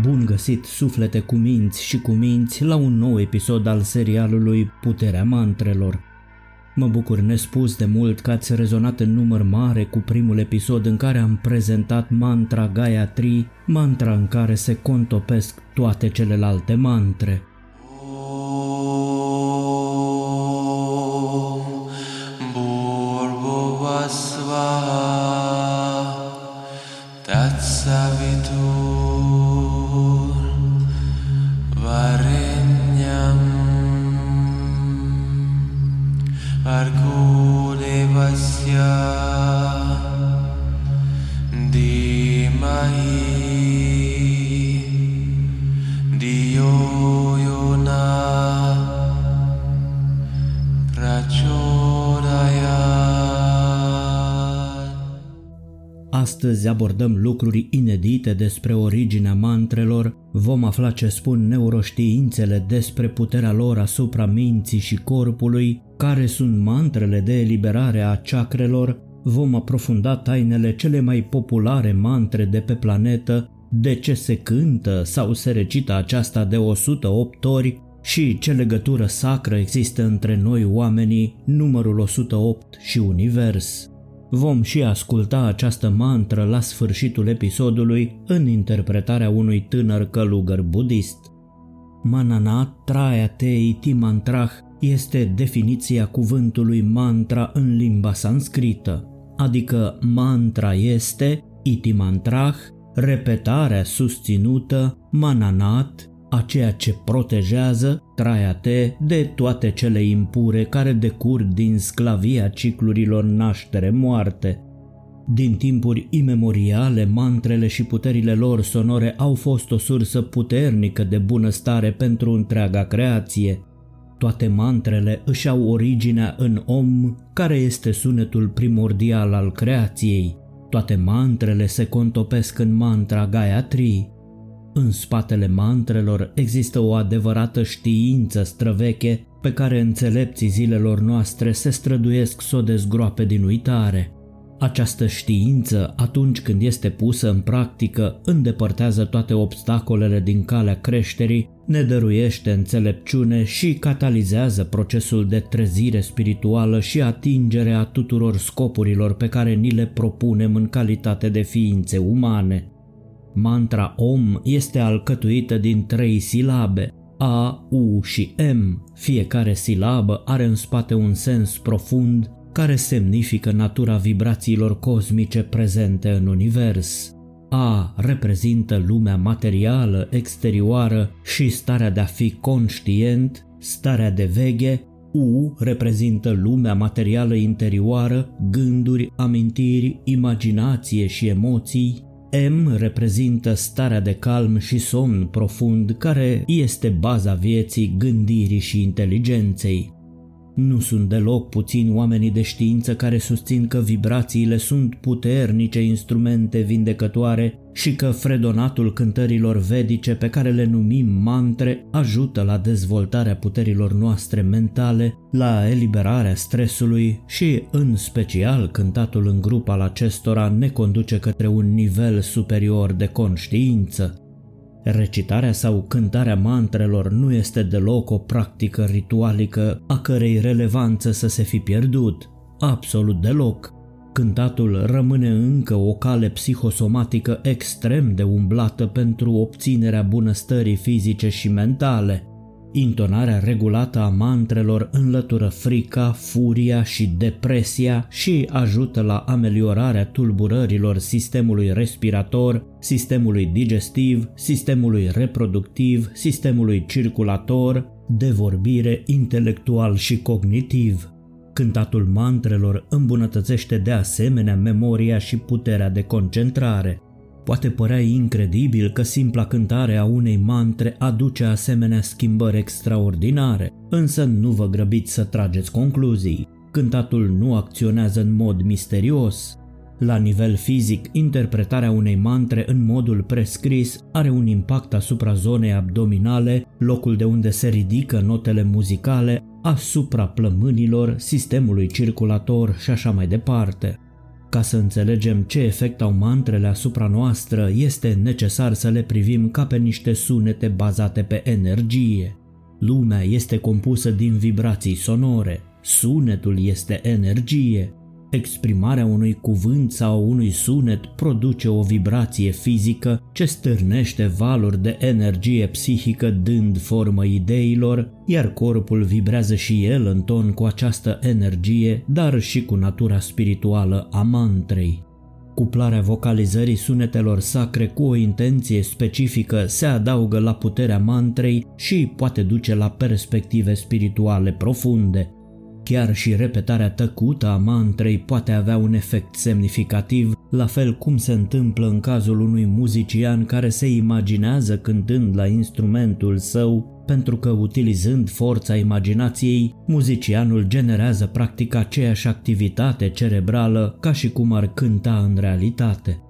Bun găsit suflete cu minți și cu minți la un nou episod al serialului Puterea Mantrelor. Mă bucur nespus de mult că ați rezonat în număr mare cu primul episod în care am prezentat mantra Gayatri, mantra în care se contopesc toate celelalte mantre. अर्गोदेवस्य Astăzi abordăm lucruri inedite despre originea mantrelor, vom afla ce spun neuroștiințele despre puterea lor asupra minții și corpului, care sunt mantrele de eliberare a chakrelor, vom aprofunda tainele cele mai populare mantre de pe planetă, de ce se cântă sau se recită aceasta de 108 ori și ce legătură sacră există între noi oamenii, numărul 108 și univers. Vom și asculta această mantră la sfârșitul episodului în interpretarea unui tânăr călugăr budist. Manana Trayate Iti Mantrah este definiția cuvântului mantra în limba sanscrită, adică mantra este iti mantrah, repetarea susținută, mananat, a ceea ce protejează, traiate, de toate cele impure care decurg din sclavia ciclurilor naștere-moarte. Din timpuri imemoriale, mantrele și puterile lor sonore au fost o sursă puternică de bunăstare pentru întreaga creație. Toate mantrele își au originea în om, care este sunetul primordial al creației. Toate mantrele se contopesc în mantra Gayatri, în spatele mantrelor există o adevărată știință străveche pe care înțelepții zilelor noastre se străduiesc să o dezgroape din uitare. Această știință, atunci când este pusă în practică, îndepărtează toate obstacolele din calea creșterii, ne dăruiește înțelepciune și catalizează procesul de trezire spirituală și atingere a tuturor scopurilor pe care ni le propunem în calitate de ființe umane. Mantra Om este alcătuită din trei silabe, A, U și M. Fiecare silabă are în spate un sens profund care semnifică natura vibrațiilor cosmice prezente în univers. A reprezintă lumea materială, exterioară și starea de a fi conștient, starea de veghe, U reprezintă lumea materială interioară, gânduri, amintiri, imaginație și emoții, M reprezintă starea de calm și somn profund care este baza vieții, gândirii și inteligenței. Nu sunt deloc puțini oamenii de știință care susțin că vibrațiile sunt puternice instrumente vindecătoare și că fredonatul cântărilor vedice pe care le numim mantre ajută la dezvoltarea puterilor noastre mentale, la eliberarea stresului și, în special, cântatul în grup al acestora ne conduce către un nivel superior de conștiință. Recitarea sau cântarea mantrelor nu este deloc o practică ritualică a cărei relevanță să se fi pierdut, absolut deloc. Cântatul rămâne încă o cale psihosomatică extrem de umblată pentru obținerea bunăstării fizice și mentale. Intonarea regulată a mantrelor înlătură frica, furia și depresia și ajută la ameliorarea tulburărilor sistemului respirator, sistemului digestiv, sistemului reproductiv, sistemului circulator, de vorbire intelectual și cognitiv. Cântatul mantrelor îmbunătățește de asemenea memoria și puterea de concentrare. Poate părea incredibil că simpla cântare a unei mantre aduce asemenea schimbări extraordinare, însă nu vă grăbiți să trageți concluzii. Cântatul nu acționează în mod misterios. La nivel fizic, interpretarea unei mantre în modul prescris are un impact asupra zonei abdominale, locul de unde se ridică notele muzicale, asupra plămânilor, sistemului circulator și așa mai departe. Ca să înțelegem ce efect au mantrele asupra noastră, este necesar să le privim ca pe niște sunete bazate pe energie. Lumea este compusă din vibrații sonore, sunetul este energie, Exprimarea unui cuvânt sau unui sunet produce o vibrație fizică ce stârnește valuri de energie psihică dând formă ideilor, iar corpul vibrează și el în ton cu această energie, dar și cu natura spirituală a mantrei. Cuplarea vocalizării sunetelor sacre cu o intenție specifică se adaugă la puterea mantrei și poate duce la perspective spirituale profunde, Chiar și repetarea tăcută a mantrei poate avea un efect semnificativ, la fel cum se întâmplă în cazul unui muzician care se imaginează cântând la instrumentul său, pentru că utilizând forța imaginației, muzicianul generează practic aceeași activitate cerebrală ca și cum ar cânta în realitate.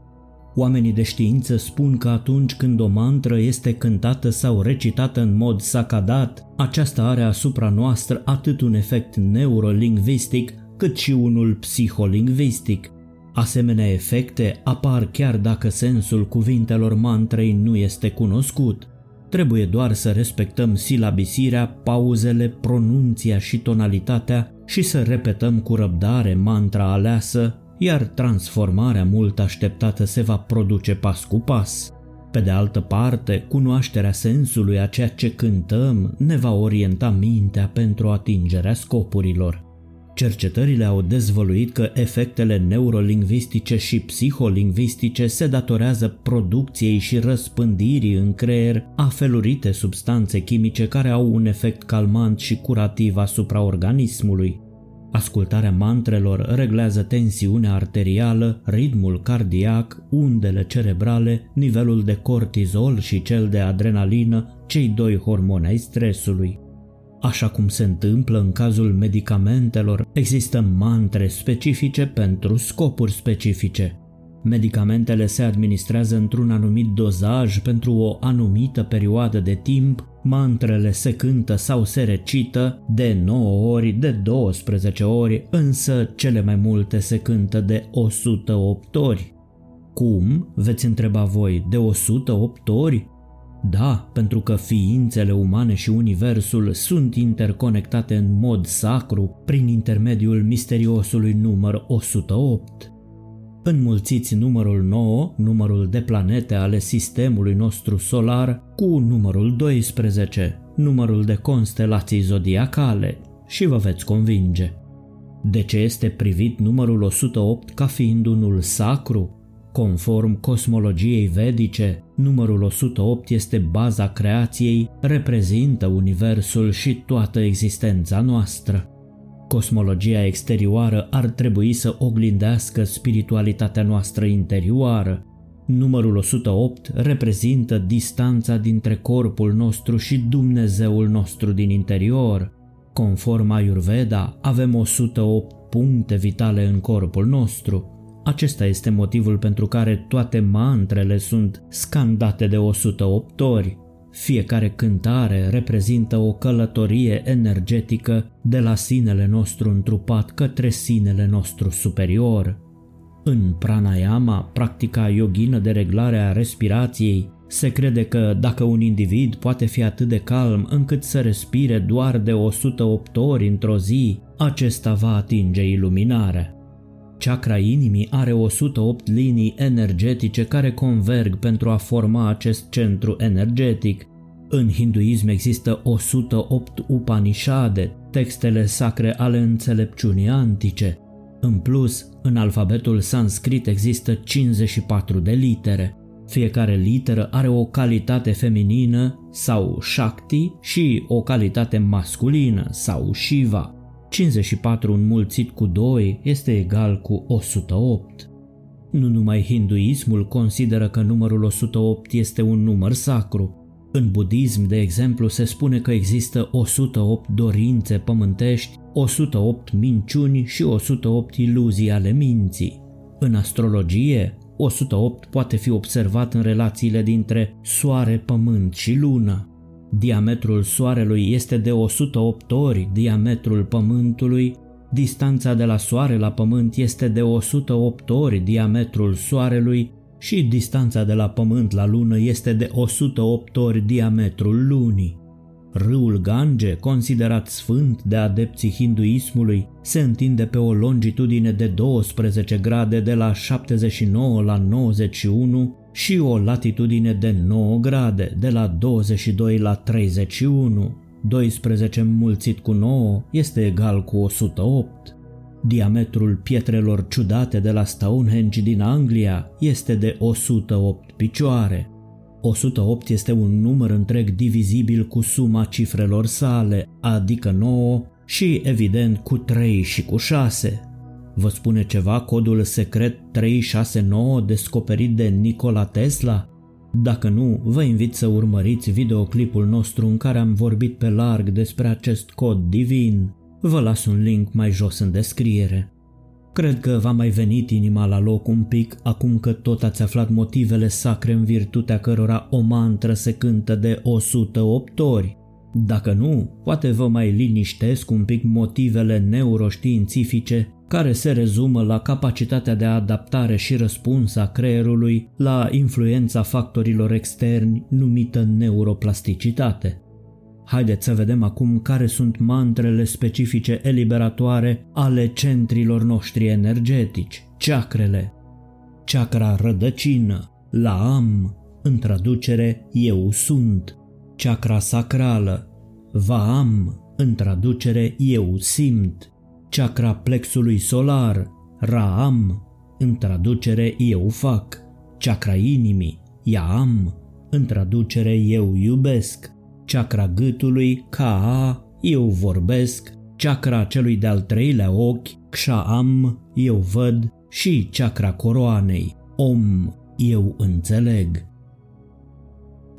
Oamenii de știință spun că atunci când o mantră este cântată sau recitată în mod sacadat, aceasta are asupra noastră atât un efect neurolingvistic cât și unul psiholingvistic. Asemenea efecte apar chiar dacă sensul cuvintelor mantrei nu este cunoscut. Trebuie doar să respectăm silabisirea, pauzele, pronunția și tonalitatea și să repetăm cu răbdare mantra aleasă iar transformarea mult așteptată se va produce pas cu pas. Pe de altă parte, cunoașterea sensului a ceea ce cântăm ne va orienta mintea pentru atingerea scopurilor. Cercetările au dezvăluit că efectele neurolingvistice și psiholingvistice se datorează producției și răspândirii în creier a felurite substanțe chimice care au un efect calmant și curativ asupra organismului. Ascultarea mantrelor reglează tensiunea arterială, ritmul cardiac, undele cerebrale, nivelul de cortizol și cel de adrenalină, cei doi hormoni ai stresului. Așa cum se întâmplă în cazul medicamentelor, există mantre specifice pentru scopuri specifice. Medicamentele se administrează într-un anumit dozaj pentru o anumită perioadă de timp, mantrele se cântă sau se recită de 9 ori, de 12 ori, însă cele mai multe se cântă de 108 ori. Cum? veți întreba voi, de 108 ori? Da, pentru că ființele umane și universul sunt interconectate în mod sacru prin intermediul misteriosului număr 108. Înmulțiți numărul 9, numărul de planete ale sistemului nostru solar, cu numărul 12, numărul de constelații zodiacale și vă veți convinge. De ce este privit numărul 108 ca fiind unul sacru? Conform cosmologiei vedice, numărul 108 este baza creației, reprezintă universul și toată existența noastră. Cosmologia exterioară ar trebui să oglindească spiritualitatea noastră interioară. Numărul 108 reprezintă distanța dintre corpul nostru și Dumnezeul nostru din interior. Conform Ayurveda, avem 108 puncte vitale în corpul nostru. Acesta este motivul pentru care toate mantrele sunt scandate de 108 ori. Fiecare cântare reprezintă o călătorie energetică de la sinele nostru întrupat către sinele nostru superior. În pranayama, practica yogină de reglare a respirației, se crede că dacă un individ poate fi atât de calm încât să respire doar de 108 ori într-o zi, acesta va atinge iluminarea. Chakra inimii are 108 linii energetice care converg pentru a forma acest centru energetic. În hinduism există 108 Upanishade, textele sacre ale înțelepciunii antice. În plus, în alfabetul sanscrit există 54 de litere. Fiecare literă are o calitate feminină sau Shakti și o calitate masculină sau Shiva. 54 înmulțit cu 2 este egal cu 108. Nu numai hinduismul consideră că numărul 108 este un număr sacru. În budism, de exemplu, se spune că există 108 dorințe pământești, 108 minciuni și 108 iluzii ale minții. În astrologie, 108 poate fi observat în relațiile dintre soare, pământ și lună. Diametrul soarelui este de 108 ori diametrul pământului, distanța de la Soare la Pământ este de 108 ori diametrul Soarelui și distanța de la Pământ la Lună este de 108 ori diametrul Lunii. Râul Gange, considerat sfânt de adepții hinduismului, se întinde pe o longitudine de 12 grade de la 79 la 91 și o latitudine de 9 grade de la 22 la 31. 12 mulțit cu 9 este egal cu 108. Diametrul pietrelor ciudate de la Stonehenge din Anglia este de 108 picioare. 108 este un număr întreg divizibil cu suma cifrelor sale, adică 9 și evident cu 3 și cu 6. Vă spune ceva codul secret 369 descoperit de Nikola Tesla? Dacă nu, vă invit să urmăriți videoclipul nostru în care am vorbit pe larg despre acest cod divin. Vă las un link mai jos în descriere. Cred că v-a mai venit inima la loc un pic acum că tot ați aflat motivele sacre în virtutea cărora o mantră se cântă de 108 ori. Dacă nu, poate vă mai liniștesc un pic motivele neuroștiințifice care se rezumă la capacitatea de adaptare și răspuns a creierului la influența factorilor externi numită neuroplasticitate. Haideți să vedem acum care sunt mantrele specifice eliberatoare ale centrilor noștri energetici, chakrele. Chakra rădăcină, la am, în traducere eu sunt. Chakra sacrală, va am, în traducere eu simt. Chakra plexului solar, raam, în traducere eu fac. Chakra inimii, yaam, în traducere eu iubesc chakra gâtului, Ka, eu vorbesc, chakra celui de-al treilea ochi, Kshaam, eu văd și chakra coroanei, Om, eu înțeleg.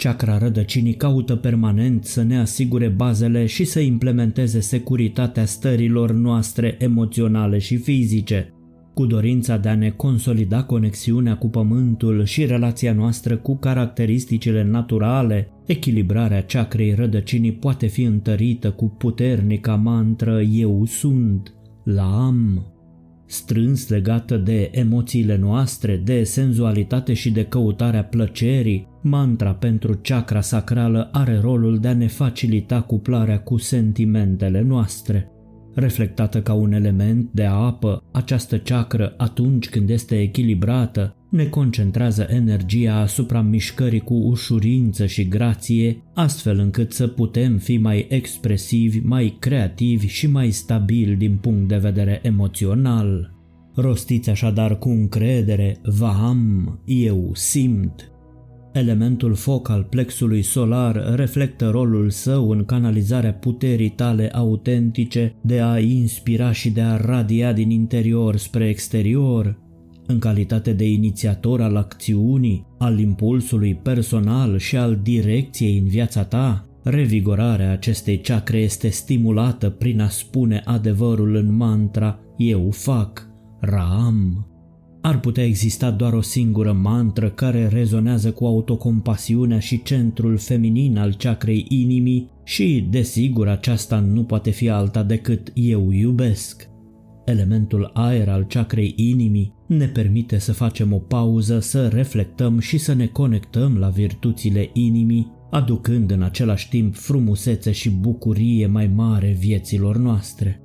Chakra rădăcinii caută permanent să ne asigure bazele și să implementeze securitatea stărilor noastre emoționale și fizice, cu dorința de a ne consolida conexiunea cu pământul și relația noastră cu caracteristicile naturale, echilibrarea ceacrei rădăcinii poate fi întărită cu puternica mantră Eu sunt, la am, strâns legată de emoțiile noastre, de senzualitate și de căutarea plăcerii, mantra pentru chakra sacrală are rolul de a ne facilita cuplarea cu sentimentele noastre. Reflectată ca un element de apă, această ceacră, atunci când este echilibrată, ne concentrează energia asupra mișcării cu ușurință și grație, astfel încât să putem fi mai expresivi, mai creativi și mai stabili din punct de vedere emoțional. Rostiți așadar cu încredere, vă am, eu simt, Elementul foc al plexului solar reflectă rolul său în canalizarea puterii tale autentice de a inspira și de a radia din interior spre exterior. În calitate de inițiator al acțiunii, al impulsului personal și al direcției în viața ta, revigorarea acestei chakre este stimulată prin a spune adevărul în mantra Eu fac, Ram. Ar putea exista doar o singură mantră care rezonează cu autocompasiunea și centrul feminin al ceacrei inimii și, desigur, aceasta nu poate fi alta decât eu iubesc. Elementul aer al ceacrei inimii ne permite să facem o pauză, să reflectăm și să ne conectăm la virtuțile inimii, aducând în același timp frumusețe și bucurie mai mare vieților noastre.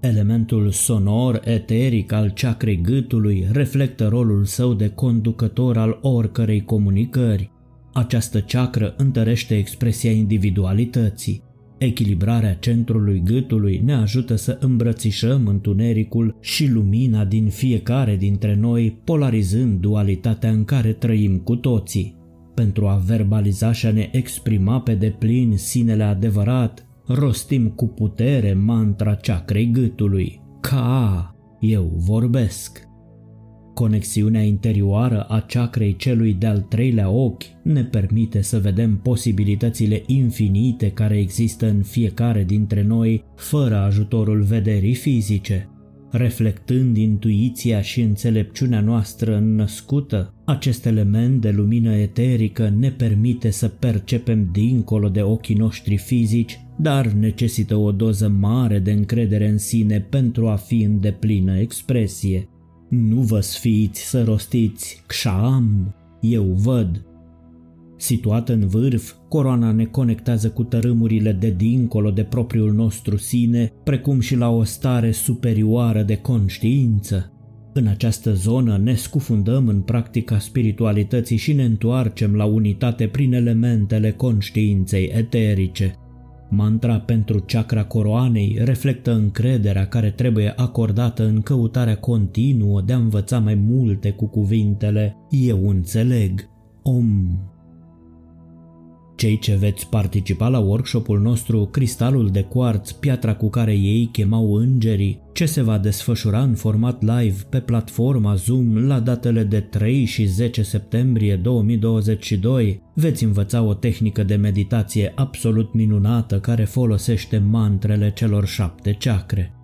Elementul sonor eteric al ceacrei gâtului reflectă rolul său de conducător al oricărei comunicări. Această ceacră întărește expresia individualității. Echilibrarea centrului gâtului ne ajută să îmbrățișăm întunericul și lumina din fiecare dintre noi, polarizând dualitatea în care trăim cu toții. Pentru a verbaliza și a ne exprima pe deplin sinele adevărat, rostim cu putere mantra ceacrei gâtului. Ca, eu vorbesc. Conexiunea interioară a ceacrei celui de-al treilea ochi ne permite să vedem posibilitățile infinite care există în fiecare dintre noi fără ajutorul vederii fizice. reflectând intuiția și înțelepciunea noastră înnăscută, acest element de lumină eterică ne permite să percepem dincolo de ochii noștri fizici, dar necesită o doză mare de încredere în sine pentru a fi în deplină expresie. Nu vă sfiți să rostiți Kshaam, eu văd, Situată în vârf, coroana ne conectează cu tărâmurile de dincolo de propriul nostru sine, precum și la o stare superioară de conștiință. În această zonă ne scufundăm în practica spiritualității și ne întoarcem la unitate prin elementele conștiinței eterice. Mantra pentru chakra coroanei reflectă încrederea care trebuie acordată în căutarea continuă de a învăța mai multe cu cuvintele Eu înțeleg, Om. Cei ce veți participa la workshopul nostru Cristalul de Quartz, piatra cu care ei chemau îngerii, ce se va desfășura în format live pe platforma Zoom la datele de 3 și 10 septembrie 2022, veți învăța o tehnică de meditație absolut minunată care folosește mantrele celor șapte chakre.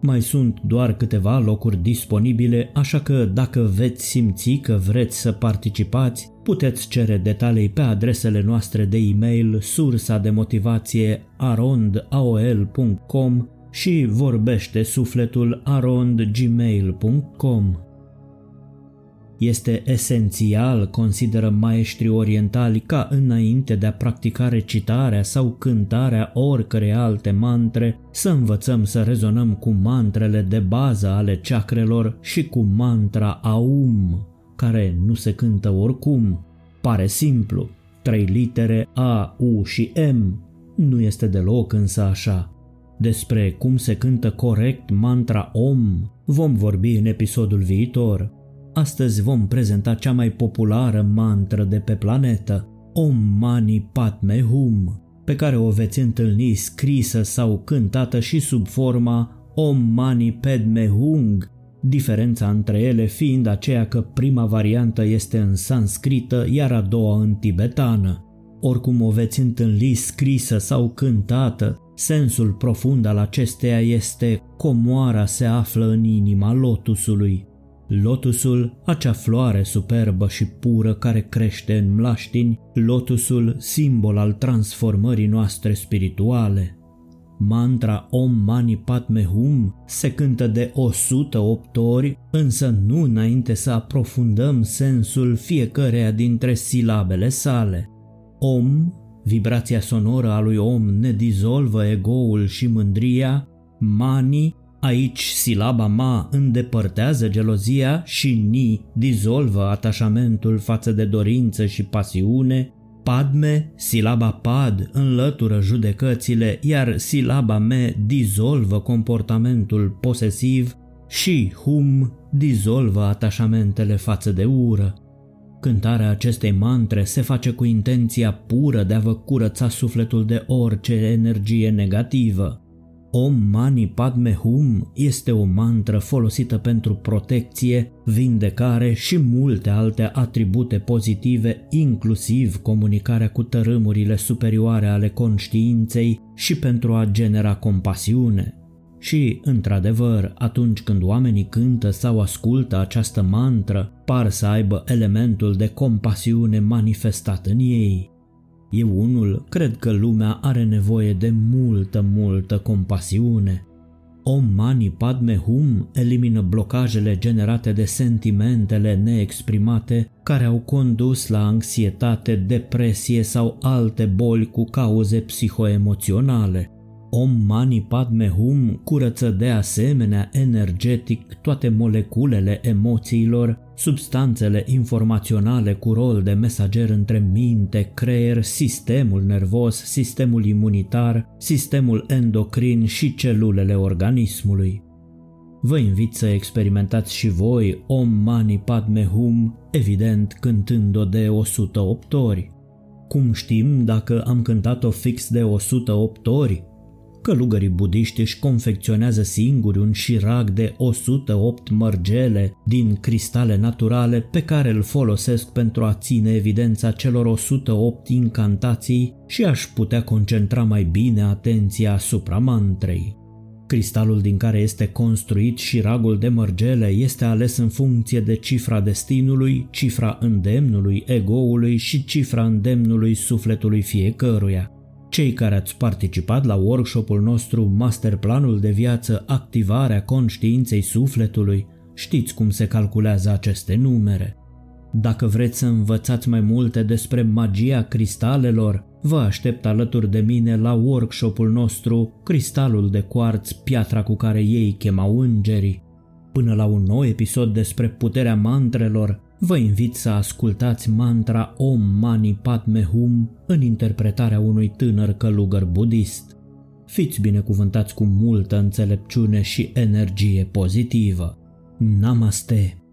Mai sunt doar câteva locuri disponibile, așa că dacă veți simți că vreți să participați, puteți cere detalii pe adresele noastre de e-mail sursa de motivație arondaol.com și vorbește sufletul arondgmail.com. Este esențial, consideră maestrii orientali, ca înainte de a practica recitarea sau cântarea oricărei alte mantre, să învățăm să rezonăm cu mantrele de bază ale chakrelor și cu mantra Aum, care nu se cântă oricum. Pare simplu, trei litere A, U și M, nu este deloc însă așa. Despre cum se cântă corect mantra Om vom vorbi în episodul viitor. Astăzi vom prezenta cea mai populară mantră de pe planetă, Om Mani Padme Hum, pe care o veți întâlni scrisă sau cântată și sub forma Om Mani Padme Hung, diferența între ele fiind aceea că prima variantă este în sanscrită, iar a doua în tibetană. Oricum o veți întâlni scrisă sau cântată, sensul profund al acesteia este comoara se află în inima lotusului. Lotusul, acea floare superbă și pură care crește în mlaștini, lotusul, simbol al transformării noastre spirituale. Mantra Om Mani Padme Hum se cântă de 108 ori, însă nu înainte să aprofundăm sensul fiecăreia dintre silabele sale. Om, vibrația sonoră a lui Om ne dizolvă egoul și mândria, Mani, aici silaba Ma îndepărtează gelozia și Ni dizolvă atașamentul față de dorință și pasiune, Padme, silaba pad înlătură judecățile, iar silaba me dizolvă comportamentul posesiv și hum dizolvă atașamentele față de ură. Cântarea acestei mantre se face cu intenția pură de a vă curăța sufletul de orice energie negativă. Om Mani Padme Hum este o mantră folosită pentru protecție, vindecare și multe alte atribute pozitive, inclusiv comunicarea cu tărâmurile superioare ale conștiinței și pentru a genera compasiune. Și, într-adevăr, atunci când oamenii cântă sau ascultă această mantră, par să aibă elementul de compasiune manifestat în ei. Eu unul cred că lumea are nevoie de multă, multă compasiune. Om Mani Padme Hum elimină blocajele generate de sentimentele neexprimate care au condus la anxietate, depresie sau alte boli cu cauze psihoemoționale. Om Mani Padme Hum curăță de asemenea energetic toate moleculele emoțiilor, substanțele informaționale cu rol de mesager între minte, creier, sistemul nervos, sistemul imunitar, sistemul endocrin și celulele organismului. Vă invit să experimentați și voi Om Mani Padme Hum, evident cântând-o de 108 ori. Cum știm dacă am cântat-o fix de 108 ori? Călugării budiști își confecționează singuri un șirag de 108 mărgele din cristale naturale pe care îl folosesc pentru a ține evidența celor 108 incantații și aș putea concentra mai bine atenția asupra mantrei. Cristalul din care este construit și ragul de mărgele este ales în funcție de cifra destinului, cifra îndemnului egoului și cifra îndemnului sufletului fiecăruia. Cei care ați participat la workshopul nostru Masterplanul de viață Activarea conștiinței sufletului, știți cum se calculează aceste numere. Dacă vreți să învățați mai multe despre magia cristalelor, vă aștept alături de mine la workshopul nostru Cristalul de cuarț, piatra cu care ei chemau îngerii. Până la un nou episod despre puterea mantrelor, vă invit să ascultați mantra Om Mani Padme Hum în interpretarea unui tânăr călugăr budist. Fiți binecuvântați cu multă înțelepciune și energie pozitivă. Namaste!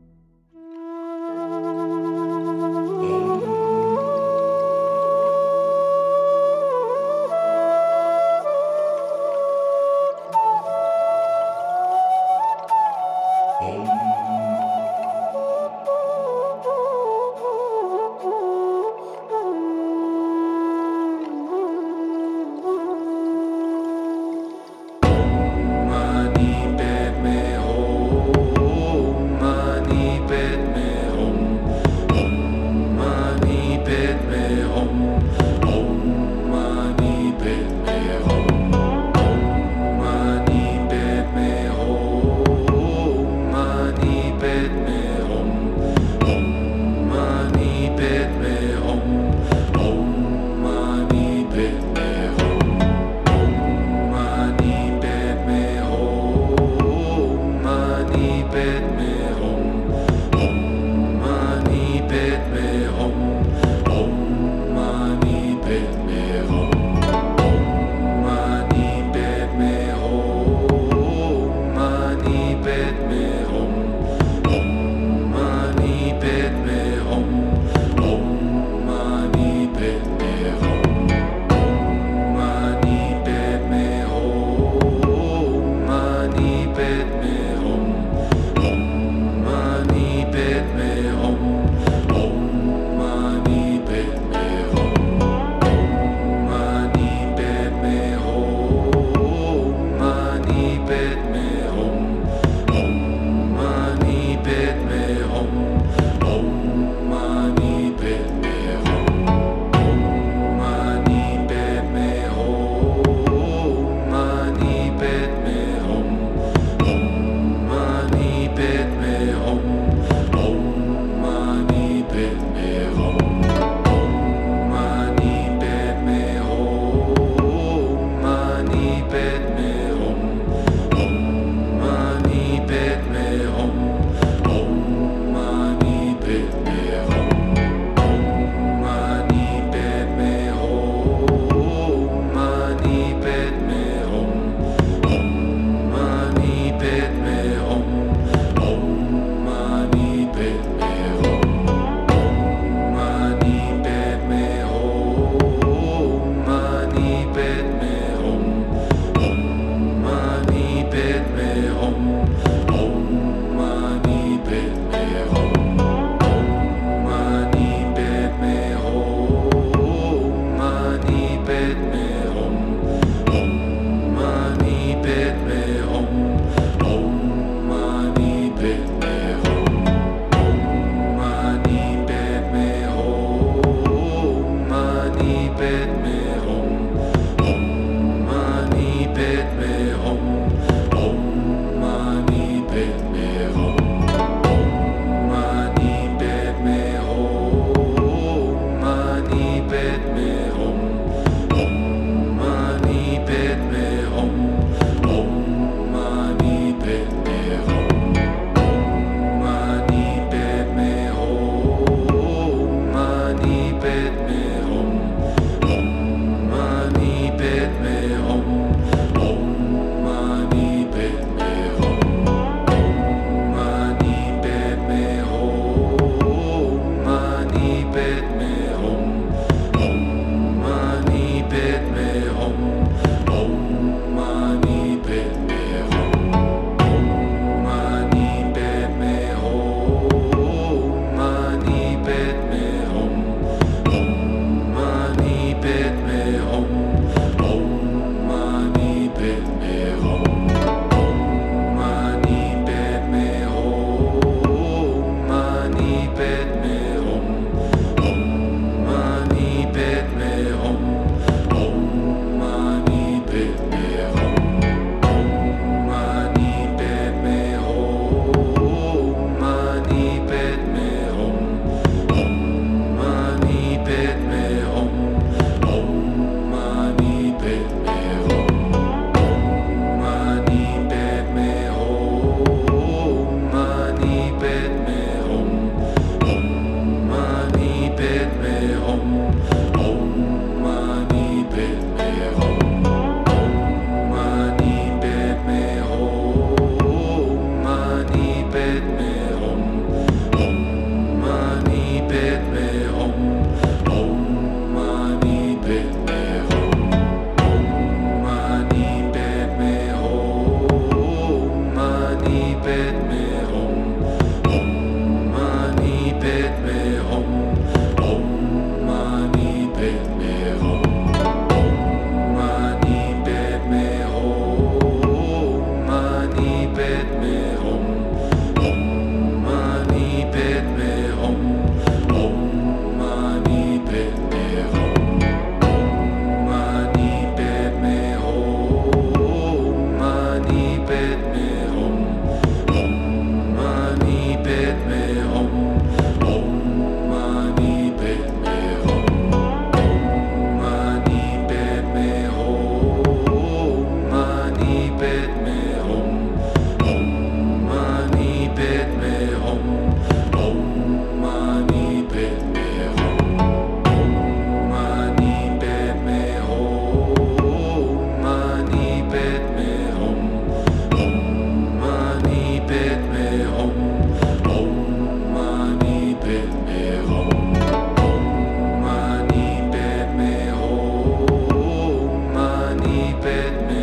forbid me.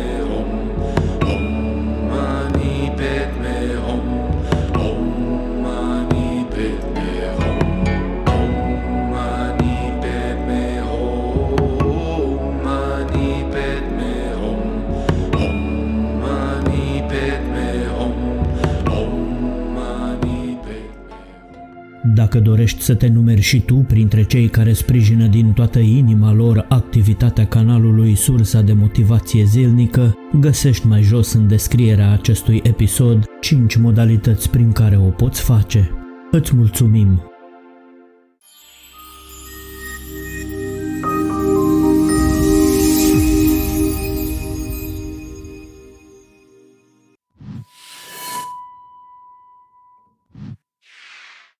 Dacă dorești să te numeri și tu printre cei care sprijină din toată inima lor activitatea canalului Sursa de Motivație Zilnică, găsești mai jos în descrierea acestui episod 5 modalități prin care o poți face. Îți mulțumim!